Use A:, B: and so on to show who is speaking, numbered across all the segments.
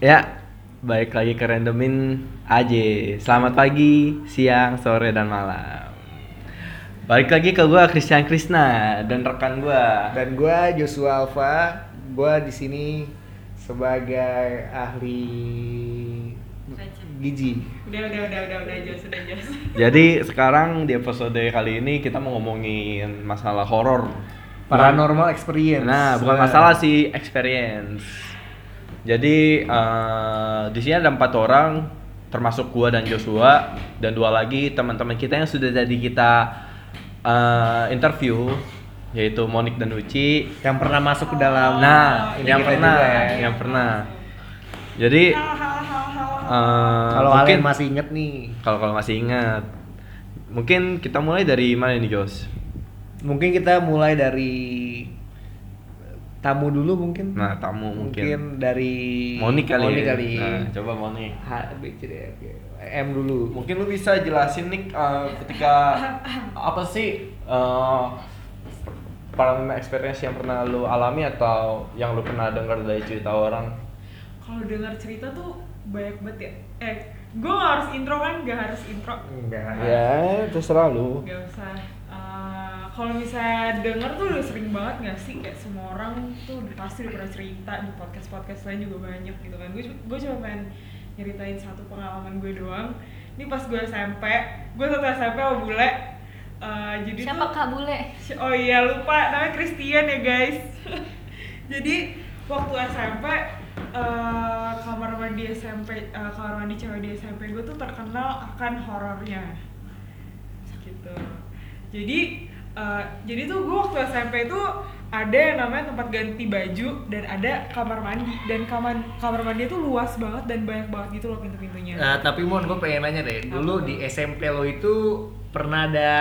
A: Ya, baik lagi ke Randomin AJ. Selamat pagi, siang, sore, dan malam. Balik lagi ke gua Christian Krisna dan rekan gua.
B: Dan gua Joshua Alfa, gua di sini sebagai ahli gizi.
C: Udah, udah, udah, udah, udah, Jos, udah, Jos.
A: Jadi sekarang di episode kali ini kita mau ngomongin masalah horor.
B: Paranormal experience.
A: Nah, bukan masalah sih experience. Jadi eh, di sini ada empat orang, termasuk gua dan Joshua dan dua lagi teman-teman kita yang sudah jadi kita eh, interview, yaitu Monik dan Uci.
B: Yang pernah masuk ke dalam
A: Nah,
B: ini
A: yang
B: kita
A: pernah,
B: juga ya.
A: yang pernah. Jadi eh,
B: Kalau
A: mungkin
B: kalian masih inget nih,
A: kalau kalau masih ingat, mungkin kita mulai dari mana nih Jos?
B: mungkin kita mulai dari tamu dulu mungkin.
A: Nah, tamu mungkin.
B: dari
A: Monik kali
B: Monik
A: ya.
B: kali.
A: Nah, coba Monik.
B: H, B, C, D, F, G. M dulu.
A: Mungkin lu bisa jelasin nih eh, ketika apa sih eh, paranormal experience yang pernah lu alami atau yang lu pernah dengar dari cerita orang?
C: Kalau dengar cerita tuh banyak banget ya. Eh, gue harus intro kan? Gak harus intro.
B: Enggak.
A: Ya, terserah lu.
C: Gak usah. Kalau misalnya denger tuh udah sering banget gak sih? Kayak semua orang tuh udah pasti udah pernah cerita di podcast-podcast lain juga banyak gitu kan. Gue gue cuma pengen nyeritain satu pengalaman gue doang. Ini pas gue SMP, gue satu SMP sama bule. Eh, jadi
D: Siapa
C: tuh,
D: Kak Bule?
C: Oh iya lupa namanya Christian ya guys. Jadi waktu SMP eh, kamar mandi SMP eh, kamar mandi cewek di SMP gue tuh terkenal akan horornya. Gitu. Jadi eh, jadi tuh gue waktu SMP tuh ada yang namanya tempat ganti baju dan ada kamar mandi dan kamar kamar mandi itu luas banget dan banyak banget gitu loh pintu-pintunya.
B: Nah, tapi Mon, gue pengen nanya deh, dulu
C: Apa?
B: di SMP lo itu pernah ada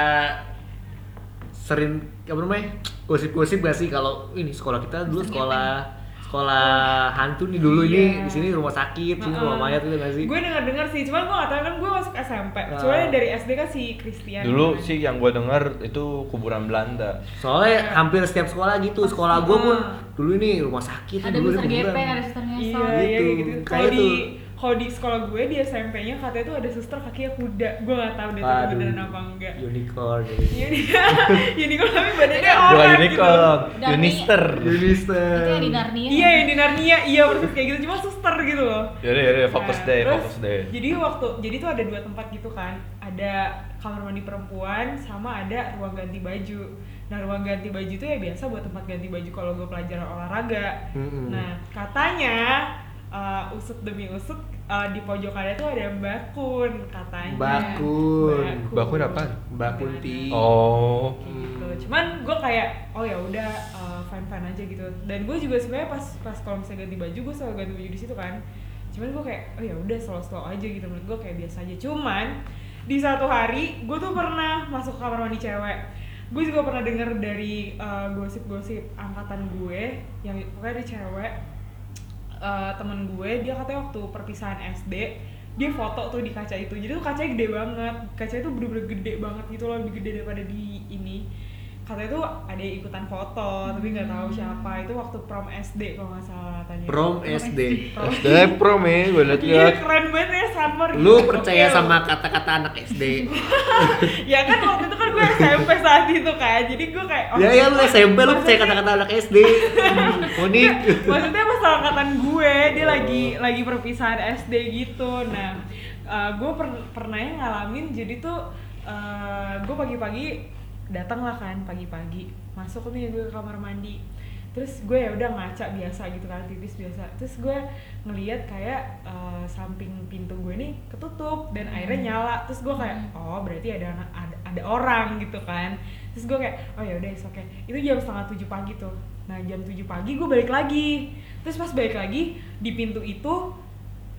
B: sering apa namanya gosip-gosip gak sih kalau ini sekolah kita dulu sekolah sekolah hantu nih dulu ini
C: Iya.
B: di sini rumah sakit, sini
C: Heeh.
B: rumah mayat gitu gak sih?
C: Gue denger dengar sih, cuman gue gak tahu kan gue masuk SMP.
B: Ah.
C: Cuma dari SD kan si Christian.
A: Dulu
C: kan.
A: sih yang gua dengar itu kuburan Belanda.
B: Soalnya hampir setiap sekolah gitu, sekolah gue pun dulu ini rumah sakit,
D: Ada
B: dulu
D: Mister
B: ini
D: GP,
B: kuburan.
D: ada
C: Iya, iya
B: Gitu.
C: gitu.
B: Kayak
C: Kalau di
B: tuh.
C: Kalau di sekolah gue di SMP-nya katanya tuh ada suster kakinya kuda. Gue gak tahu deh itu beneran apa enggak.
B: Unicorn.
C: Kalau tapi badannya
A: Bukan
C: orang gitu.
A: unicorn,
D: Darmi.
A: Unister.
B: Unister.
D: Itu yang di Narnia.
C: Iya, yang di Narnia, iya persis kayak gitu. Cuma suster gitu loh.
A: Yaudah, yaudah, fokus
C: Nah,
A: deh,
C: terus
A: fokus deh.
C: Jadi waktu jadi tuh ada dua tempat gitu kan. Ada kamar mandi perempuan sama ada ruang ganti baju. Nah, ruang ganti baju itu ya biasa buat tempat ganti baju kalau gue pelajaran olahraga.
B: Mm-mm.
C: Nah, katanya uh, usut demi usut uh, di pojokannya tuh ada bakun katanya.
B: Bakun.
A: Bakun apa?
B: Bakun ti.
A: Oh.
C: gitu. Cuman gue kayak oh ya udah fine fine aja gitu. Dan gue juga sebenarnya pas pas kalau misalnya ganti baju gue selalu ganti baju di situ kan. Cuman gue kayak oh ya udah slow slow aja gitu menurut gue kayak biasa aja. Cuman di satu hari gue tuh pernah masuk ke kamar mandi cewek. Gue juga pernah denger dari uh, gosip-gosip angkatan gue yang pokoknya ada cewek uh, temen gue dia katanya waktu perpisahan SD dia foto tuh di kaca itu. Jadi tuh kacanya gede banget. Kacanya tuh bener-bener gede banget gitu loh lebih gede daripada di ini katanya tuh ada yang ikutan foto tapi nggak tahu siapa itu waktu prom SD kalau nggak salah katanya
B: Prom SD.
C: Prom.
A: SD prom ya, gue liat
C: Iya
A: liat.
C: keren banget ya summer
B: Lu
C: gitu.
B: percaya
C: Oke,
B: sama kata-kata anak SD?
C: ya kan waktu itu kan gue SMP saat itu kan jadi gue kayak oh,
B: ya ya lu SMP lu percaya kata-kata anak SD. Unik.
C: maksudnya pas angkatan gue dia lagi lagi perpisahan SD gitu nah gue pernah ngalamin jadi tuh eh, gue pagi-pagi datang lah kan pagi-pagi masuk nih gue ke kamar mandi. Terus gue ya udah ngaca biasa gitu kan pipis biasa. Terus gue ngeliat kayak eh, samping pintu gue nih ketutup dan airnya nyala. Terus gue kayak oh berarti ada anak- ada, ada orang gitu kan. Terus gue kayak oh ya udah oke itu jam setengah tujuh pagi tuh. Nah jam 7 pagi gue balik lagi. Terus pas balik lagi di pintu itu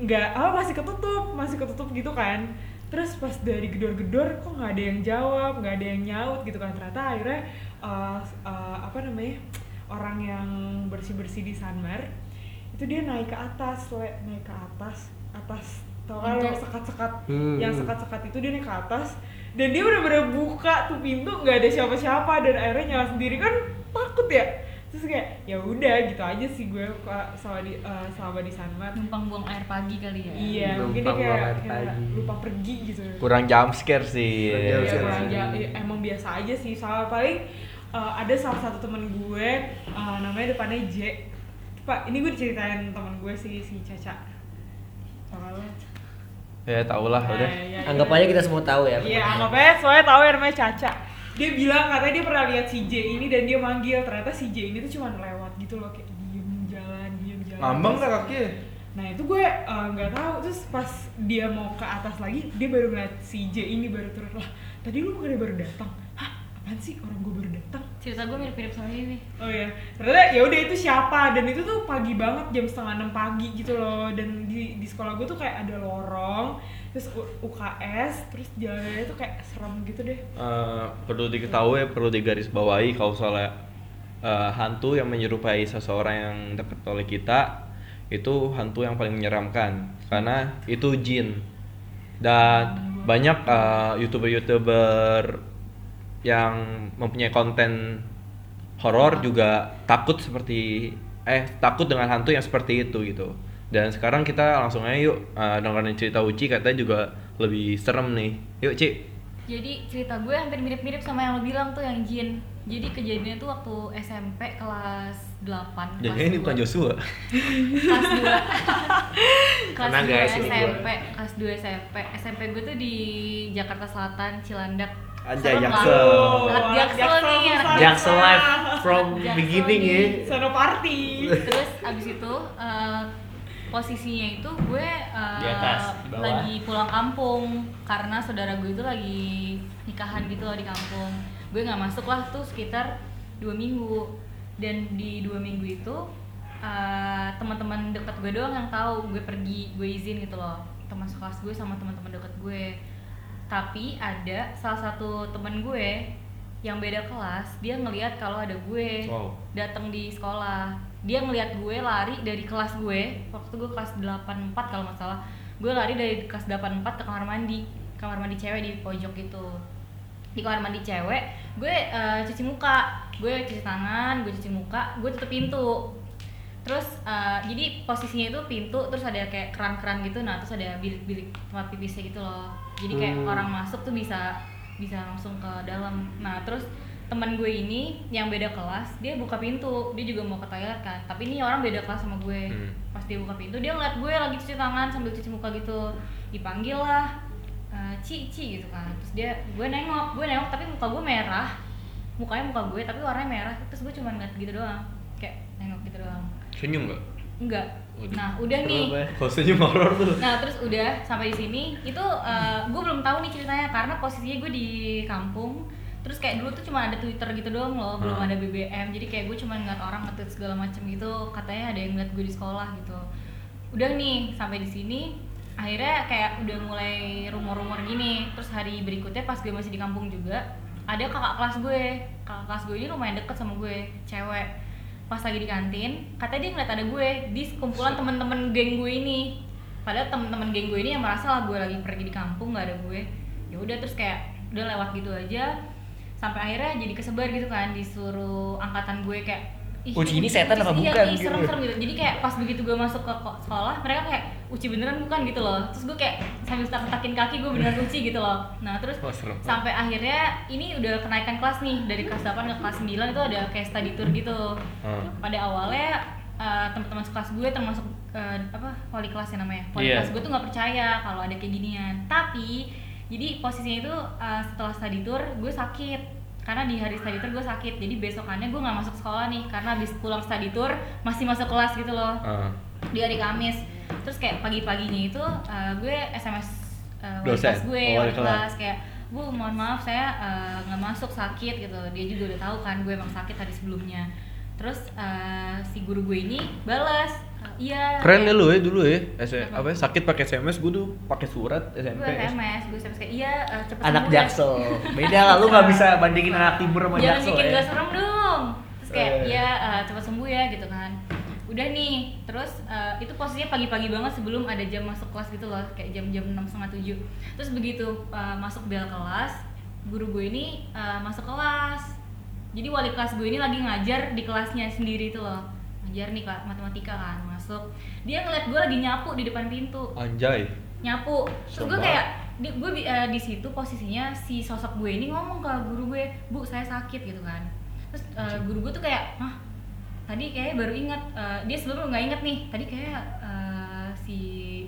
C: nggak oh masih ketutup masih ketutup gitu kan terus pas dari gedor-gedor kok nggak ada yang jawab nggak ada yang nyaut gitu kan. Ternyata akhirnya uh, uh, apa namanya orang yang bersih-bersih di Sanmar itu dia naik ke atas le naik ke atas atas tau kan yang sekat-sekat
B: Hmm.
C: yang sekat-sekat itu dia naik ke atas. Dan dia bener-bener buka tuh pintu nggak ada siapa-siapa. Dan akhirnya nyala sendiri. Kan takut ya terus kayak ya udah gitu aja sih gue selama di eh, selama di Sanmat.
D: Numpang buang air pagi kali ya?
C: Iya mungkin dia kayak, kayak lupa pergi gitu.
A: Kurang jump scare sih.
B: Kurang jump scare
C: kurang iya, emang biasa aja sih. Soal paling eh, ada salah satu temen gue eh, namanya depannya J. Pak ini gue diceritain temen gue sih si Caca. Soalnya
A: ya tau lah
C: Nah,
A: udah.
C: ya,
B: Anggap
C: ya.
B: aja kita semua tahu ya.
C: Iya, anggap aja soalnya tahu ya namanya Caca. Dia bilang katanya dia pernah lihat si J ini dan dia manggil. Ternyata si J ini tuh cuma lewat gitu loh kayak diem jalan, diem jalan.
A: ngambang nggak kakinya
C: Nah itu gue eh, nggak tahu terus pas dia mau ke atas lagi dia baru ngeliat si J ini baru turun lah. Tadi lu bukannya baru datang? Hah? Apaan sih orang gue baru datang?
D: cerita gue mirip-mirip sama ini
C: Oh ya, ternyata ya udah itu siapa dan itu tuh pagi banget jam setengah enam pagi gitu loh dan di di sekolah gue tuh kayak ada lorong terus UKS terus jalannya tuh kayak serem gitu deh.
A: Eh, perlu diketahui perlu digarisbawahi kalau soalnya eh, hantu yang menyerupai seseorang yang dekat oleh kita itu hantu yang paling menyeramkan. Karena itu jin. Dan banyak eh, youtuber-youtuber yang mempunyai konten horor juga takut seperti eh takut dengan hantu yang seperti itu gitu dan sekarang kita langsung aja yuk eh, dengerin cerita Uci katanya juga lebih serem nih. Yuk Ci.
D: Jadi cerita gue hampir mirip-mirip sama yang lo bilang tuh yang jin. Jadi kejadiannya tuh waktu SMP kelas 8
A: Jangan ini bukan Joshua.
D: Kelas 2 kelas
B: Tenang,
D: 2
B: guys, ini
D: SMP kelas 2 SMP SMP gue tuh di Jakarta Selatan Cilandak.
A: Anjay. Jaksel.
D: jaksel nih
B: Jaksel live from
D: Jaksel
B: beginning ya.
C: Sono party.
D: terus abis itu eh, posisinya itu gue eh,
B: Di atas, di bawah.
D: lagi pulang kampung karena saudara gue itu lagi nikahan gitu loh di kampung. Gue nggak masuk lah tuh sekitar dua minggu. Dan di dua minggu itu eh, teman-teman dekat gue doang yang tahu gue pergi gue izin gitu loh. Teman sekelas gue sama teman-teman dekat gue. Tapi ada salah satu teman gue yang beda kelas dia ngelihat kalau ada gue
A: Wow.
D: datang di sekolah dia ngelihat gue lari dari kelas gue waktu gue kelas 84 kalau nggak salah gue lari dari kelas 84 ke kamar mandi kamar mandi cewek di pojok itu di kamar mandi cewek gue eh, cuci muka gue cuci tangan gue cuci muka gue tutup pintu. Terus eh, jadi posisinya itu pintu terus ada kayak keran-keran gitu nah terus ada bilik-bilik tempat pipisnya gitu loh. Jadi kayak
B: Hmm.
D: orang masuk tuh bisa bisa langsung ke dalam. Nah terus teman gue ini yang beda kelas dia buka pintu dia juga mau ke toilet kan. Tapi ini orang beda kelas sama gue.
A: Hmm.
D: pas dia buka pintu dia ngeliat gue lagi cuci tangan sambil cuci muka gitu. Dipanggil lah eh, Ci Ci gitu kan. Terus dia gue nengok gue nengok tapi muka gue merah. Mukanya muka gue tapi warnanya merah. Terus gue cuma ngeliat gitu doang kayak nengok gitu doang.
A: Senyum nggak?
D: Enggak.
A: Waduh.
D: nah udah nih.
A: kalau senyum horor tuh?
D: Nah terus udah sampai di sini. Itu gue belum tahu nih ceritanya karena posisinya gue di kampung terus kayak dulu tuh cuma ada Twitter gitu doang loh belum
A: Hmm.
D: ada BBM jadi kayak gue cuma ngeliat orang nge-tweet segala macem gitu katanya ada yang ngeliat gue di sekolah gitu. Udah nih sampai di sini akhirnya kayak udah mulai rumor-rumor gini. Terus hari berikutnya pas gue masih di kampung juga ada kakak kelas gue. Kakak kelas gue ini lumayan deket sama gue cewek. Pas lagi di kantin katanya dia ngeliat ada gue di kumpulan temen-temen geng gue ini. Padahal temen-temen geng gue ini yang merasa lah gue lagi pergi di kampung nggak ada gue. Ya udah terus kayak udah lewat gitu aja sampai akhirnya jadi kesebar gitu kan disuruh angkatan gue kayak "Ih,
B: Uci ini setan apa
D: iya,
B: bukan?"
D: ih,
B: gitu.
D: serem-serem gitu jadi kayak pas begitu gue masuk ke ko- sekolah mereka kayak uci beneran bukan gitu loh terus gue kayak sambil takin kaki gue beneran uci gitu loh nah terus
A: serem.
D: sampai akhirnya ini udah kenaikan kelas nih dari kelas 8 ke kelas 9 itu ada kayak study tour gitu
A: Hmm.
D: pada awalnya eh, teman-teman sekelas gue termasuk eh, apa wali kelasnya namanya wali
A: Iya.
D: kelas gue tuh nggak percaya kalau ada kayak ginian tapi jadi posisinya itu eh, setelah study tour gue sakit. Karena di hari study tour gue sakit. Jadi besokannya gue nggak masuk sekolah nih. Karena habis pulang study tour masih masuk kelas gitu loh.
A: Ah.
D: di hari Kamis. Terus kayak pagi-paginya itu uh, gue SMS uh,
A: Dosen?
D: kelas gue
A: Oh, wali kelas.
D: kayak bu mohon maaf saya uh, nggak masuk sakit gitu. Dia juga udah tahu kan gue emang sakit hari sebelumnya. Terus uh, si guru gue ini balas. "Uh, iya
A: keren ya lu ya dulu ya S-
D: Apa?
A: apa ya, sakit pakai SMS gue tuh pakai surat SMP
D: gue SMS gue SMS kayak iya uh, cepet
B: Anak
D: sembuh ya."
B: jaksel. Beda lah lu nggak bisa bandingin anak timur sama
D: jangan
B: jaksel
D: bikin
B: ya.
D: gue serem dong terus kayak
B: Eh.
D: ya uh, cepat sembuh ya gitu kan udah nih terus uh, itu posisinya pagi-pagi banget sebelum ada jam masuk kelas gitu loh kayak jam-jam enam setengah tujuh terus begitu uh, masuk bel kelas guru gue ini uh, masuk kelas jadi wali kelas gue ini lagi ngajar di kelasnya sendiri tuh loh ngajar nih matematika kan masuk. Dia ngeliat gue lagi nyapu di depan pintu.
A: Anjay.
D: nyapu. Terus gue kayak di, gue di, eh, di situ posisinya si sosok gue ini ngomong ke guru gue bu saya sakit gitu kan. Terus eh, guru gue tuh kayak ah tadi kayak baru ingat eh, dia sebelumnya nggak inget nih. Tadi kayak eh, si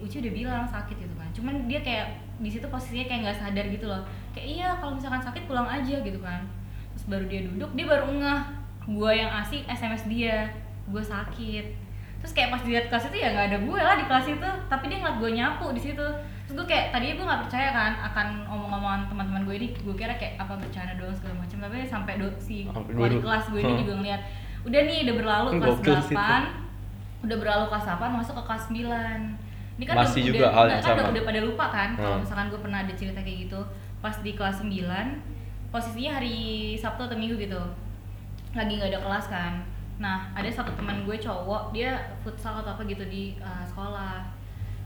D: Uci udah bilang sakit gitu kan. Cuman dia kayak di situ posisinya kayak nggak sadar gitu loh. Kayak iya kalau misalkan sakit pulang aja gitu kan. Terus baru dia duduk dia baru ngeh. Gue yang asik SMS dia. Gue sakit terus kayak pas dilihat kelas itu ya nggak ada gue lah di kelas itu. Tapi dia ngeliat gue nyapu di situ. Terus gue kayak tadinya gue nggak percaya kan akan omong-omongan teman-teman gue ini. Gue kira kayak apa bercanda doang segala macam tapi sampai do, si wali kelas gue ini juga ngeliat udah nih udah berlalu
A: Hmm,
D: kelas. 8 udah berlalu kelas 8 masuk ke kelas 9 ini kan
A: Masih
D: udah,
A: juga
D: udah,
A: hal yang
D: kan udah,
A: sama.
D: udah pada lupa kan kalau
A: Hmm.
D: misalkan gue pernah ada cerita kayak gitu. Pas di kelas 9 posisinya hari Sabtu atau Minggu gitu. Lagi nggak ada kelas kan nah ada satu teman gue cowok dia futsal atau apa gitu di uh, sekolah.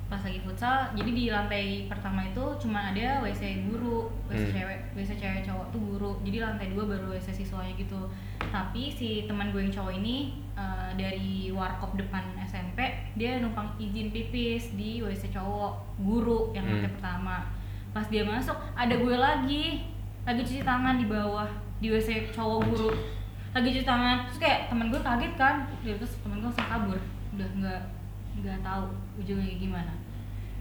D: Pas lagi futsal jadi di lantai pertama itu cuma ada WC guru WC
A: Hmm.
D: cewek WC cewek cowok tuh guru. Jadi lantai dua baru WC siswanya gitu. Tapi si teman gue yang cowok ini uh, dari warkop depan SMP dia numpang izin pipis di WC cowok guru yang lantai
A: Hmm.
D: pertama. Pas dia masuk ada gue lagi lagi cuci tangan di bawah di WC cowok guru lagi cuci tangan terus kayak temen gue kaget kan dia terus temen gue langsung kabur udah nggak nggak tahu ujungnya kayak gimana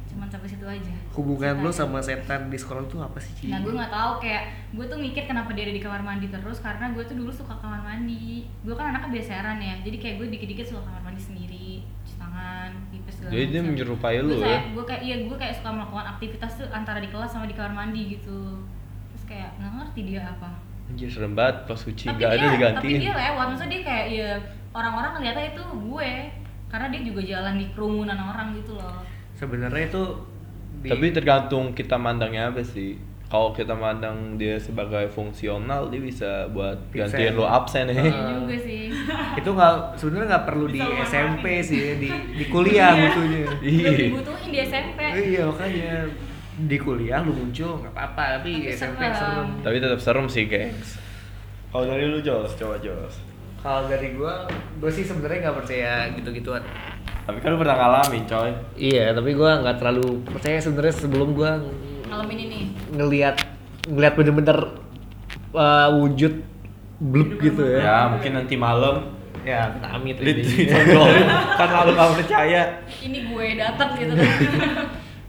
D: cuman sampai situ aja
B: hubungan lo
D: Ceritanya.
B: sama setan di sekolah tuh apa sih Ci?
D: Nah gue nggak tahu kayak gue tuh mikir kenapa dia ada di kamar mandi terus karena gue tuh dulu suka kamar mandi. Gue kan anaknya biasaran ya, jadi kayak gue dikit-dikit suka kamar mandi sendiri, cuci tangan, pipis segala
A: Jadi dia menyerupai
D: kayak,
A: ya?
D: gue kayak iya gue kayak suka melakukan aktivitas tuh antara di kelas sama di kamar mandi gitu. Terus kayak nggak ngerti dia apa.
A: Anjir serem banget pas suci
D: tapi
A: nggak
D: dia,
A: ada digantiin.
D: tapi dia lewat, maksudnya dia kayak ya orang-orang ngeliatnya itu gue karena dia juga jalan di kerumunan orang gitu loh.
B: sebenarnya itu di-
A: Tapi tergantung kita mandangnya apa sih. Kalau kita mandang dia sebagai fungsional, dia bisa buat
B: Bisa.
A: gantiin lo absen ya.
D: Iya juga sih.
B: itu nggak sebenarnya nggak perlu di
C: Bisa
B: SMP sih di di kuliah
C: Iya.
B: butuhnya
D: Belum
A: Iya.
D: dibutuhin di SMP.
B: iya makanya di kuliah lu muncul nggak apa-apa tapi
D: Tapi
B: SMP
D: serem.
B: serem
A: Tapi tetap serem sih, gengs. Kalau dari lu Jos, coba Jos.
B: kalau dari gua gua sih sebenarnya nggak percaya gitu-gituan
A: Tapi kan lu pernah ngalamin, coy.
B: iya tapi gua nggak terlalu percaya sebenarnya sebelum gua
D: Malam ini
B: ngelihat ngelihat bener-bener uh, wujud blub gitu ya
A: Ya, mungkin nanti malam
B: ya kita amit ini
A: kan lalu nggak percaya.
D: ini gue datang gitu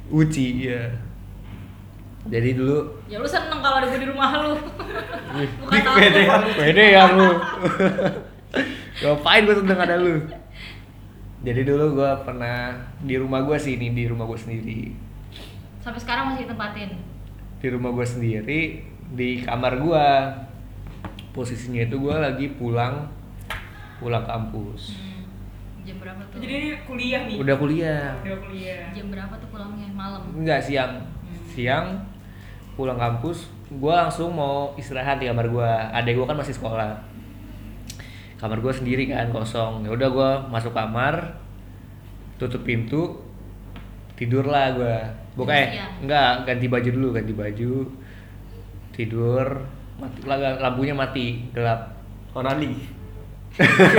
B: uci ya jadi dulu
D: ya lu seneng kalau ada gue di rumah lu. Bukan
A: Dik, pede. ya.
B: pede ya lu. Ngapain gue seneng ada lu? Jadi dulu gue pernah di rumah gue sih ini di rumah gue sendiri.
D: Sampai sekarang masih ditempatin?
B: Di rumah gue sendiri di kamar gue posisinya itu gue lagi pulang pulang kampus.
D: Hmm. jam berapa tuh?
C: Jadi ini kuliah nih.
B: udah kuliah.
C: Udah kuliah.
D: jam berapa tuh pulangnya? Malam?
B: Enggak siang. Siang pulang kampus gue langsung mau istirahat di kamar gue adek gue kan masih sekolah. Kamar gue sendiri kan kosong. Ya udah gue masuk kamar tutup pintu tidur lah gue bukan eh
D: Siang.
B: enggak ganti baju dulu ganti baju tidur mati lampunya mati gelap.
A: Onani.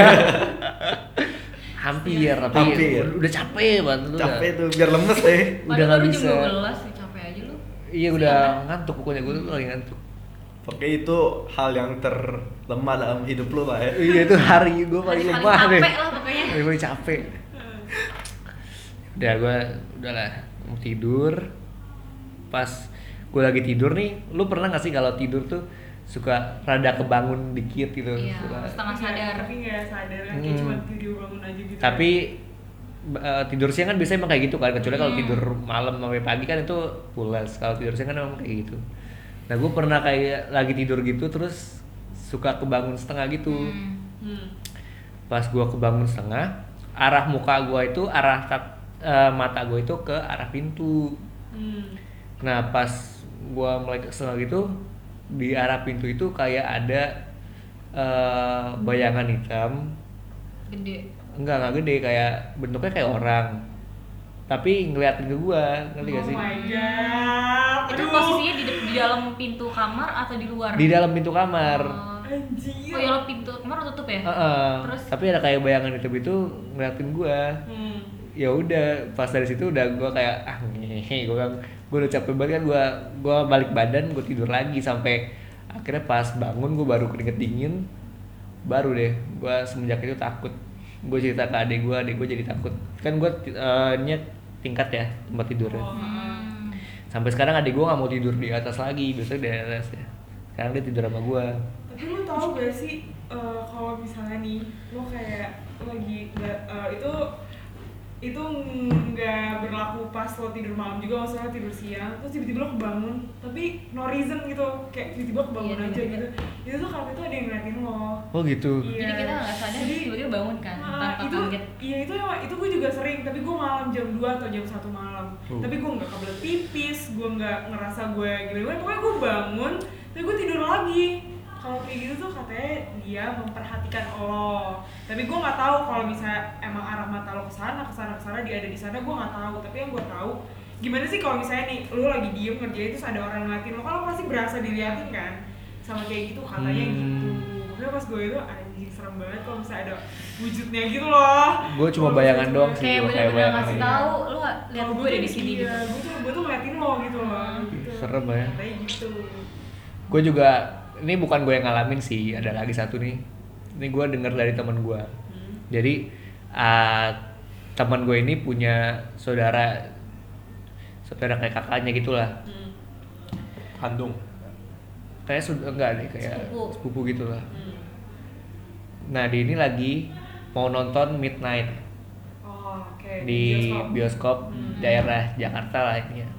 B: hampir tapi
A: Hampir.
B: udah, udah capek banget udah-
A: Capek tuh biar lemes deh.
B: udah nggak bisa.
D: jam 12 sih capek aja lu
B: iya udah ngantuk pokoknya gue tuh lagi ngantuk
A: Oke itu hal yang terlemah dalam hidup lu lah ya.
B: iya itu hari gue paling
D: Hari
B: lemah
D: paling
B: deh
D: capek lah pokoknya.
B: Hari paling capek udah gue udahlah mau tidur pas gue lagi tidur nih lu pernah gak sih kalau tidur tuh suka rada kebangun dikit gitu
D: iya
B: Suka-
D: setengah sadar
C: Tapi nggak sadar kan kayak
B: Hmm.
C: cuma tidur bangun aja gitu.
B: tapi eh, tidur siang kan biasanya emang kayak gitu kan kecuali kalau
D: Hmm.
B: tidur malam sampai pagi kan itu pulas kalau tidur siang kan emang kayak gitu nah gue pernah kayak lagi tidur gitu terus suka kebangun setengah gitu
D: hmm.
C: Hmm.
B: pas gua kebangun setengah arah muka gua itu arah eh, mata gua itu ke arah pintu
C: Hmm.
B: nah pas gua mulai setengah gitu di arah pintu itu kayak ada eh, bayangan hitam
D: gede
B: enggak enggak gede kayak bentuknya kayak orang tapi ngeliatin ke gua ngerti gak
C: Oh
B: sih
C: my god.
D: itu
C: Aduh.
D: posisinya di, di dalam pintu kamar atau di luar
B: di dalam pintu kamar
D: Oh.
C: Anjir.
D: oh ya lo pintu kamar lo tutup ya
B: Heeh.
D: Terus?
B: tapi ada kayak bayangan hitam itu ngeliatin gua
C: Hmm.
B: ya udah pas dari situ udah gua kayak ah ngehe gue bilang gue udah capek banget kan gua gua balik badan gue tidur lagi sampai akhirnya pas bangun gue baru keringet dingin baru deh gua semenjak itu takut gue cerita ke adik gue adik gue jadi takut kan gue nya tingkat ya tempat tidurnya
C: Oh.
D: Hmm.
B: sampai sekarang adik gue nggak mau tidur di atas lagi biasanya di atas ya sekarang dia tidur sama gue
C: Tapi lu tau gak sih eh, kalau misalnya nih lo kayak lagi nggak eh, itu itu nggak berlaku pas lo tidur malam juga maksudnya tidur siang terus tiba-tiba lo kebangun. Tapi no reason gitu kayak tiba-tiba kebangun
D: Iya,
C: aja
D: tiba-tiba.
C: gitu. Itu tuh karena itu ada yang ngeliatin lo.
B: Oh gitu.
C: Iya.
D: jadi kita nggak sadar
C: Jadi-
D: tiba-tiba bangun kan
C: Ah,
D: tanpa
C: itu
D: kaget.
C: iya itu ya itu gue juga sering tapi gue malam jam 2 atau jam 1 malam.
B: Oh.
C: tapi gue nggak kebelet pipis gue nggak ngerasa gue gimana pokoknya gue bangun tapi gue tidur lagi kalau kayak gitu tuh katanya dia memperhatikan lo tapi gue nggak tahu kalau misalnya emang arah mata lo ke sana ke sana ke sana dia ada di sana gue nggak tahu tapi yang gue tahu gimana sih kalau misalnya nih lo lagi diem ngerjain terus ada orang ngeliatin lo kalau pasti berasa diliatin kan sama kayak gitu katanya
B: Hmm.
C: gitu Makanya pas gue itu anjing serem banget kalau misalnya ada wujudnya gitu loh
B: Gue cuma bayangan doang sih.
D: kayak bener-bener ngasih tahu lu nggak lihat gue ada di sini
C: iya,
D: gitu
C: gue tuh gue tuh ngeliatin lo gitu loh gitu.
B: serem ya.
C: Katanya gitu
B: gue juga ini bukan gue yang ngalamin sih ada lagi satu nih ini gue denger dari teman gue
C: Hmm.
B: jadi ah, teman gue ini punya saudara saudara kayak kakaknya gitulah
C: Hmm.
A: Kandung.
B: kayak sudah enggak nih kayak
D: Sepupu.
B: sepupu gitu lah
C: Hmm.
B: nah di ini lagi mau nonton midnight
C: Oh, oke.
B: di bioskop
C: Hmm.
B: daerah Jakarta lah ini ya
C: Hmm.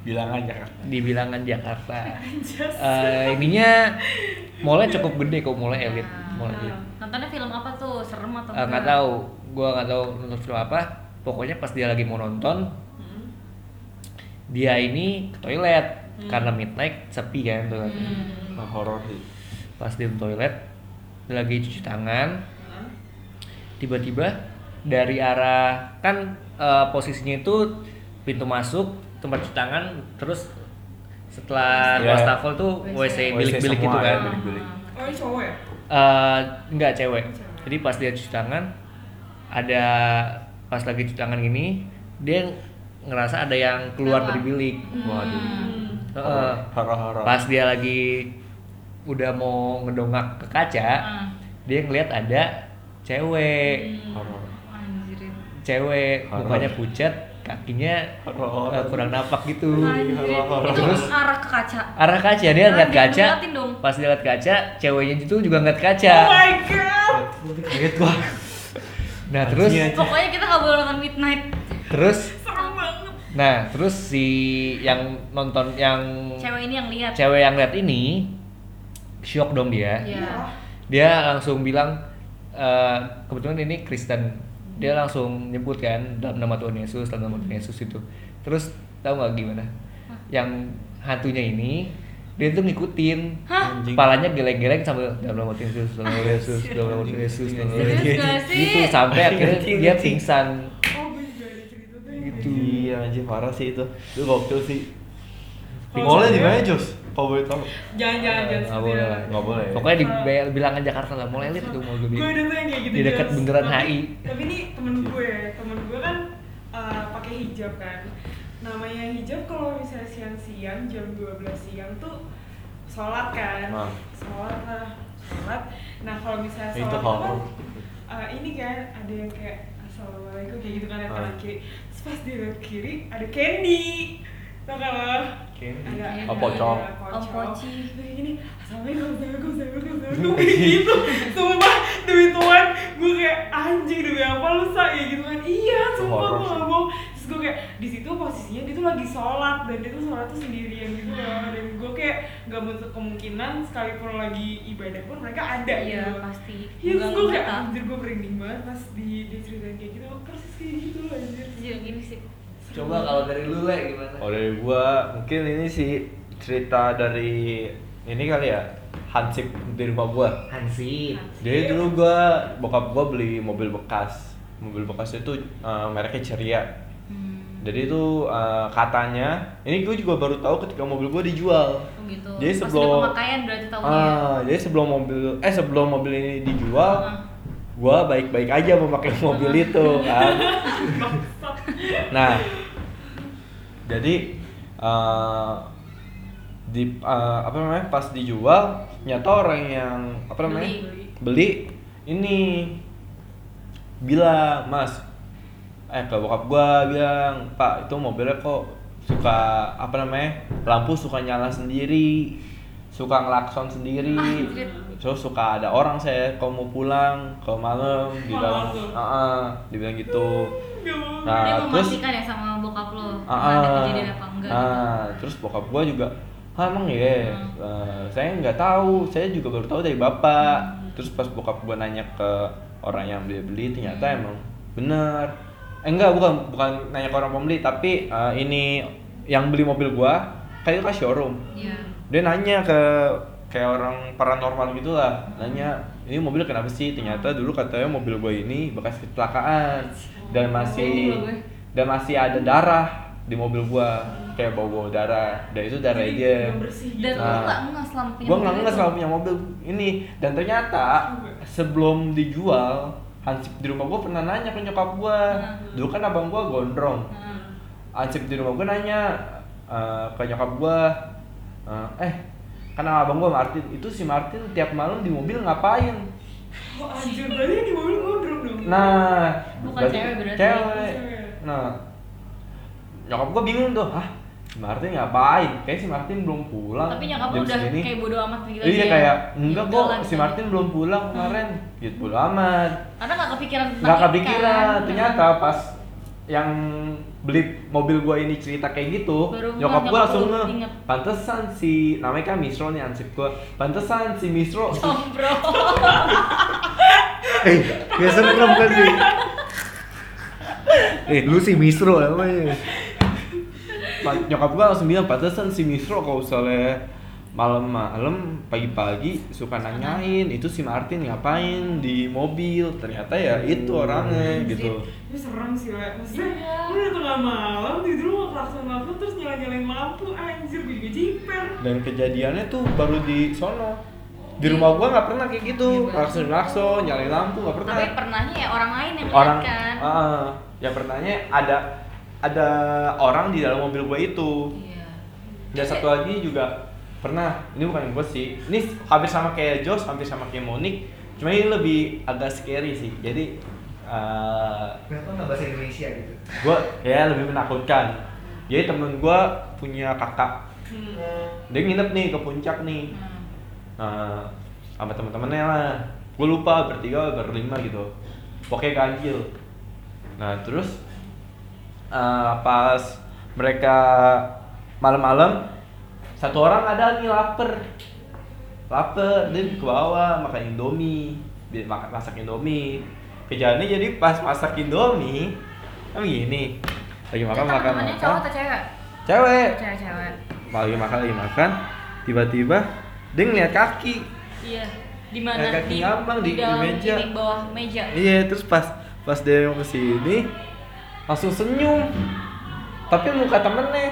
A: Bilangan Jakarta.
B: di bilangan Jakarta. Eh, ininya mallnya cukup gede kok mallnya elit
D: Nah,
B: mall elit
D: nontonnya film apa tuh serem atau
B: Eh, nggak tahu gue nggak tahu nonton film apa pokoknya pas dia lagi mau nonton
C: Hmm.
B: dia ini ke toilet
C: Hmm.
B: karena midnight sepi kan tuh
D: Hmm.
A: Nah, horor sih.
B: pas dia di toilet dia lagi cuci tangan tiba-tiba dari arah kan eh, posisinya itu pintu masuk tempat cuci tangan terus setelah
A: Iya.
B: wastafel tuh
D: WC.
B: Bilik-bilik gitu
A: ya,
B: kan
A: bilik-bilik.
C: Oh, ini cowok ya?
B: Eh, enggak cewek.
C: Cewek.
B: Jadi pas dia cuci tangan ada pas lagi cuci tangan gini dia ngerasa ada yang keluar dari bilik.
A: Waduh.
C: Hmm.
B: Heeh.
A: Horor-horor.
B: pas dia lagi udah mau ngedongak ke kaca,
D: Ah.
B: dia ngeliat ada cewek.
D: Hmm.
A: Horor.
D: Anjirin.
B: Cewek mukanya pucat, kakinya
A: Horor.
B: eh, kurang napak gitu. Terus-
D: arah ke kaca.
B: Arah kaca dia ngeliat kaca. Pas dia ngeliat kaca, ceweknya itu juga ngeliat kaca.
C: Oh my god.
A: Kaget gua.
B: Nah, terus.
D: Pokoknya kita nggak boleh nonton midnight.
B: terus
C: Serem banget.
B: Nah, terus si yang nonton yang
D: Cewek ini yang lihat.
B: cewek yang lihat ini shock dong dia.
D: Iya.
B: Dia langsung bilang eh, kebetulan ini Kristen. Dia langsung nyebut kan dalam nama Tuhan Yesus, dalam nama Tuhan Yesus itu. Terus tahu nggak gimana? Yang hantunya ini dia tuh ngikutin
D: Hah?
A: Anjing.
B: palanya geleng-geleng sambil dalam nama Tuhan Yesus, dalam nama Tuhan Yesus, dalam nama Tuhan Yesus? Gitu sampai akhirnya dia pingsan.
C: Oh,
B: Gitu.
A: Iya anjing parah sih itu. Itu gokil sih. Mallnya di mana, Jos? Kalau boleh tahu.
C: Jangan jangan jangan
B: Nggak boleh.
C: itu.
A: Nggak boleh.
B: Pokoknya di bilangan Jakarta lah, mau elit itu mau gede.
C: Gue ada tuh yang kayak gitu.
B: Di dekat bundaran
C: Tapi-
B: HI.
C: Tapi ini temen gue, temen gue kan uh, pakai hijab kan. Namanya hijab kalau misalnya siang-siang jam 12 siang tuh sholat kan.
A: Ah.
C: Sholat lah, sholat. Nah kalau misalnya
A: Itu
C: sholat tuh kan uh, ini kan ada yang kayak assalamualaikum kayak gitu kan lihat
A: Ah.
C: kanan kiri. Terus pas dia lihat kiri ada candy. Tau kan lo? Ada,
D: Oh,
A: pocong.
D: Om Poci.
C: Gini, assalamualaikum, assalamualaikum, assalamualaikum, assalamualaikum kayak gitu. Sumpah, demi Tuhan, gue kayak anjing demi apa lu sa ya gitu kan. Iya, sumpah gue gak bohong. Terus gue kayak di situ posisinya dia tuh lagi sholat dan dia tuh sholat tuh sendirian gitu loh. Dan gue kayak gak menutup kemungkinan sekalipun lagi ibadah pun mereka ada
D: Iya
C: gitu.
D: pasti.
C: Iya, terus
D: Nggak
C: gue kayak anjir gue merinding banget pas di diceritain kayak gitu. Persis kayak gitu anjir.
D: Juga gini sih.
B: Coba kalau dari lu le gimana?
A: Oh dari gua mungkin ini sih cerita dari ini kali ya Hansip di rumah gua.
B: Hansip.
A: Jadi dulu gua bokap gua beli mobil bekas. Mobil bekas itu eh, mereknya Ceria.
D: Hmm.
A: Jadi itu eh, katanya, ini gue juga baru tahu ketika mobil gue dijual.
D: Oh gitu.
A: Jadi sebelum-
D: pemakaian berarti tahunya.
A: Ah, jadi sebelum mobil eh sebelum mobil ini dijual,
D: Ah.
A: gua baik-baik aja memakai mobil itu kan. nah, jadi eh, di eh, apa namanya pas dijual nyata orang yang apa namanya
D: Beli.
A: beli ini bilang mas eh ke bokap gua bilang pak itu mobilnya kok suka apa namanya lampu suka nyala sendiri suka ngelakson sendiri terus suka ada orang saya kalau mau pulang kalau malam
C: tuh.
A: Ah, ah, dibilang gitu nah terus
D: ya sama bokap lo.
A: Ah,
D: ada
A: ah.
D: kejadian apa enggak?
A: Ah, terus bokap gua juga ah emang ya
D: Hmm.
A: eh, saya nggak tahu saya juga baru tahu dari bapak
D: Hmm.
A: terus pas bokap gua nanya ke orang yang beli beli ternyata
D: Hmm.
A: emang bener eh enggak bukan bukan nanya ke orang pembeli tapi eh, ini yang beli mobil gua kayak ke showroom
D: Iya.
A: dia nanya ke kayak orang paranormal gitu lah nanya ini mobil kenapa sih ternyata dulu katanya mobil gue ini bekas kecelakaan dan masih. Dan masih ada darah di mobil gua kayak bau bau darah dan itu darah
C: Jadi
A: dia
C: gitu.
D: Dan
A: Nah.
D: lo nggak nggak selama punya
A: gua
D: mobil
A: nggak nggak selalu punya mobil ini dan ternyata sebelum dijual Hansip di rumah gua pernah nanya ke nyokap gua
D: Hmm.
A: dulu kan abang gua gondrong
D: Hmm.
A: Hansip di rumah gue nanya eh, ke nyokap gue eh karena abang gue Martin itu si Martin tiap malam di mobil ngapain
C: Oh anjir, berarti di mobil gondrong dong.
A: nah
D: Bukan cewek berarti.
A: Cewek. Nah nyokap gue bingung tuh ah si Martin ngapain kayak si Martin belum pulang
D: Tapi nyokap
A: jam
D: udah
A: segini."
D: kayak bodo amat gitu
A: iya
D: aja ya?
A: kayak enggak
D: Ya
A: kok si
D: gitu
A: Martin
D: aja.
A: belum pulang kemarin gitu bodo amat
D: Karena nggak kepikiran itu
A: kepikiran
D: kan.
A: ternyata pas yang beli mobil gua ini cerita kayak gitu
D: Baru
A: nyokap gua langsung
D: lu
A: nge pantesan si namanya kan Misro nih ansip gua pantesan si Misro
D: Combro.
E: Eh, gak serem kan sih? Eh, lu si Misro namanya.
A: pa- nyokap gua langsung bilang pantesan si Misro kalau misalnya malam-malam pagi-pagi suka nanyain itu si Martin ngapain di mobil ternyata ya itu orangnya gitu
C: Ini serem sih, Le. Maksudnya,
D: Iya.
C: lu udah tengah malam, tidur lu mau klakson lampu, terus nyala-nyalain lampu, anjir, gue juga jiper.
A: dan kejadiannya tuh baru di sono di rumah gua nggak pernah kayak gitu
D: Iya,
A: langsung langsung nyalain lampu nggak pernah
D: Tapi pernahnya ya orang lain yang
A: orang
D: kan.
A: Ah, yang pernahnya ada ada orang di dalam mobil gua itu
D: Iya.
A: dan satu lagi juga pernah ini bukan gue sih ini hampir sama kayak Jos hampir sama kayak Monik cuma ini lebih agak scary sih jadi eh,
E: Kenapa nggak bahasa Indonesia gitu?
A: gue ya lebih menakutkan jadi temen gue punya kakak
C: Hmm.
A: dia nginep nih ke puncak nih
D: Hmm.
A: Nah, sama teman-temannya lah. Gue lupa bertiga berlima gitu. Pokoknya ganjil. Nah, terus eh, pas mereka malam-malam satu orang ada nih lapar. Lapar, dia ke bawah makan Indomie, makan masak Indomie. Kejadiannya jadi pas masak Indomie, kan gini. Lagi makan
D: Itu
A: makan makan.
D: cowok atau cewek?
A: Cewek
D: Cewek-cewek.
A: lagi makan lagi makan tiba-tiba dia ngeliat kaki
D: Iya. Di mana?
A: Kaki ngambang di- di
D: dalam
A: meja.
D: ini, bawah meja.
A: iya terus pas pas dia mau ke sini langsung senyum tapi muka temennya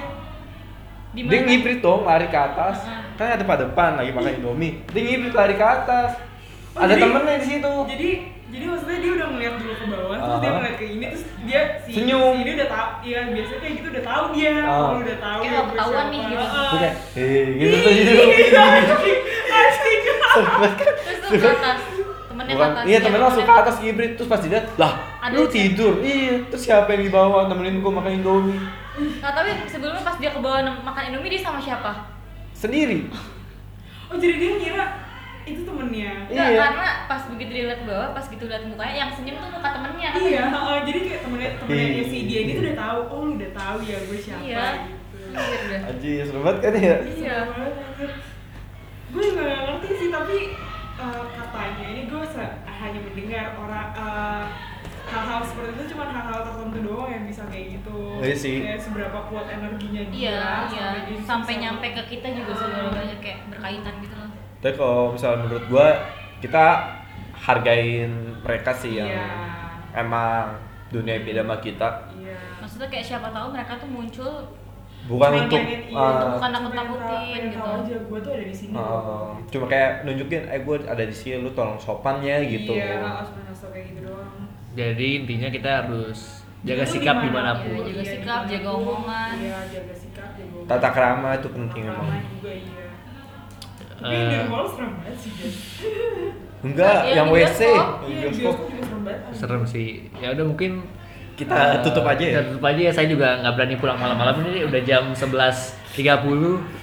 D: Di
A: dia
D: mana?
A: ngibrit dong lari ke atas
D: Heeh.
A: kan ada pada depan lagi makan indomie dia ngibrit lari ke atas
C: Oh,
A: ada
C: jadi-
A: temennya di situ
C: Jadi, jadi maksudnya dia udah ngeliat dulu ke bawah, terus dia ngeliat ke ini, terus dia si,
A: Senyum.
C: si ini udah tahu, iya biasanya kayak gitu udah tahu dia,
A: Ah.
C: oh, udah tahu
D: Kayak
C: ya
D: ketahuan nih, gitu.
C: Heeh.
A: Dia kayak eh gitu tuh
C: Iya, asik, asik.
D: Terus ke atas. Temennya
A: Bukan,
D: ke atas.
A: iya temennya langsung ke atas ngibrit terus pas dilihat lah
D: Ada
A: lu tidur iya terus siapa yang di bawah nemenin gua makan indomie
D: Nah tapi sebelumnya pas dia ke bawah makan Indomie dia sama siapa?
A: sendiri
C: Oh jadi dia ngira itu temennya.
D: Enggak,
A: Iya.
D: karena pas begitu dia lihat ke bawah, pas gitu lihat mukanya yang senyum tuh muka temennya kan?
C: Iya, heeh, jadi kayak temennya temennya si dia ini tuh
A: Iya.
C: udah tahu, oh lu udah tahu ya gue siapa
D: Iya.
C: gitu.
D: Anjir,
A: seru banget kan ya?
D: Iya.
C: Gue juga gak ngerti sih, tapi eh, katanya ini gue hanya mendengar orang eh, hal-hal seperti itu cuma hal-hal tertentu doang yang bisa kayak gitu.
A: Iya sih.
C: Kayak seberapa kuat energinya dia.
D: Iya, iya.
C: dia
D: Sampai
C: bisa-
D: nyampe ke kita juga segalanya kayak berkaitan gitu loh.
A: Tapi kalau misalnya menurut gua kita hargain mereka sih yang
C: Iya.
A: emang dunia pidama kita
C: Iya.
D: maksudnya kayak siapa tahu mereka tuh muncul
A: bukan
C: Cuma
A: untuk
C: iya,
A: uh,
D: bukan nakut-nakutin
C: pengen
D: gitu.
C: aja gue tuh ada di sini.
A: uh, cuma kayak nunjukin eh gue ada di sini lu tolong sopannya gitu
C: Iya, harus ngasih kayak gitu doang.
B: Jadi intinya kita harus jaga
C: Itu
B: sikap
C: gimana?
B: di mana pun.
D: Iya, jaga sikap, jaga omongan.
C: Iya, jaga sikap, jaga omongan.
A: tata kerama itu penting
C: krama juga iya. Tapi
B: Eh.
C: di rumah lu serem banget sih, guys.
A: enggak
D: Iya,
A: yang WC
C: Iya. Serem
B: sih. Ya udah mungkin
A: kita
B: eh,
A: tutup aja ya
B: kita tutup aja ya. Saya juga nggak berani pulang malam-malam ini udah jam 11.30,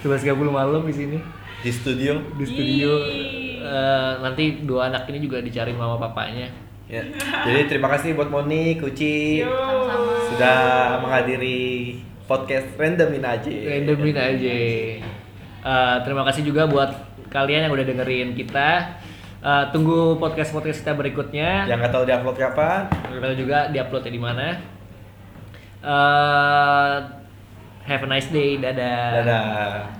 B: 11.30 malam di sini
A: di studio
B: di studio. Eh, nanti dua anak ini juga dicari mama papanya.
A: ya jadi terima kasih buat Moni Kuci
C: Yo.
A: Sudah menghadiri podcast randomin aja
B: Randomin aja. Eh, terima kasih juga buat kalian yang udah dengerin kita. Eh, tunggu podcast podcast kita berikutnya.
A: yang nggak tahu diupload kapan
B: Kita juga diuploadnya di mana. Eh, have a nice day, dadah.
A: dadah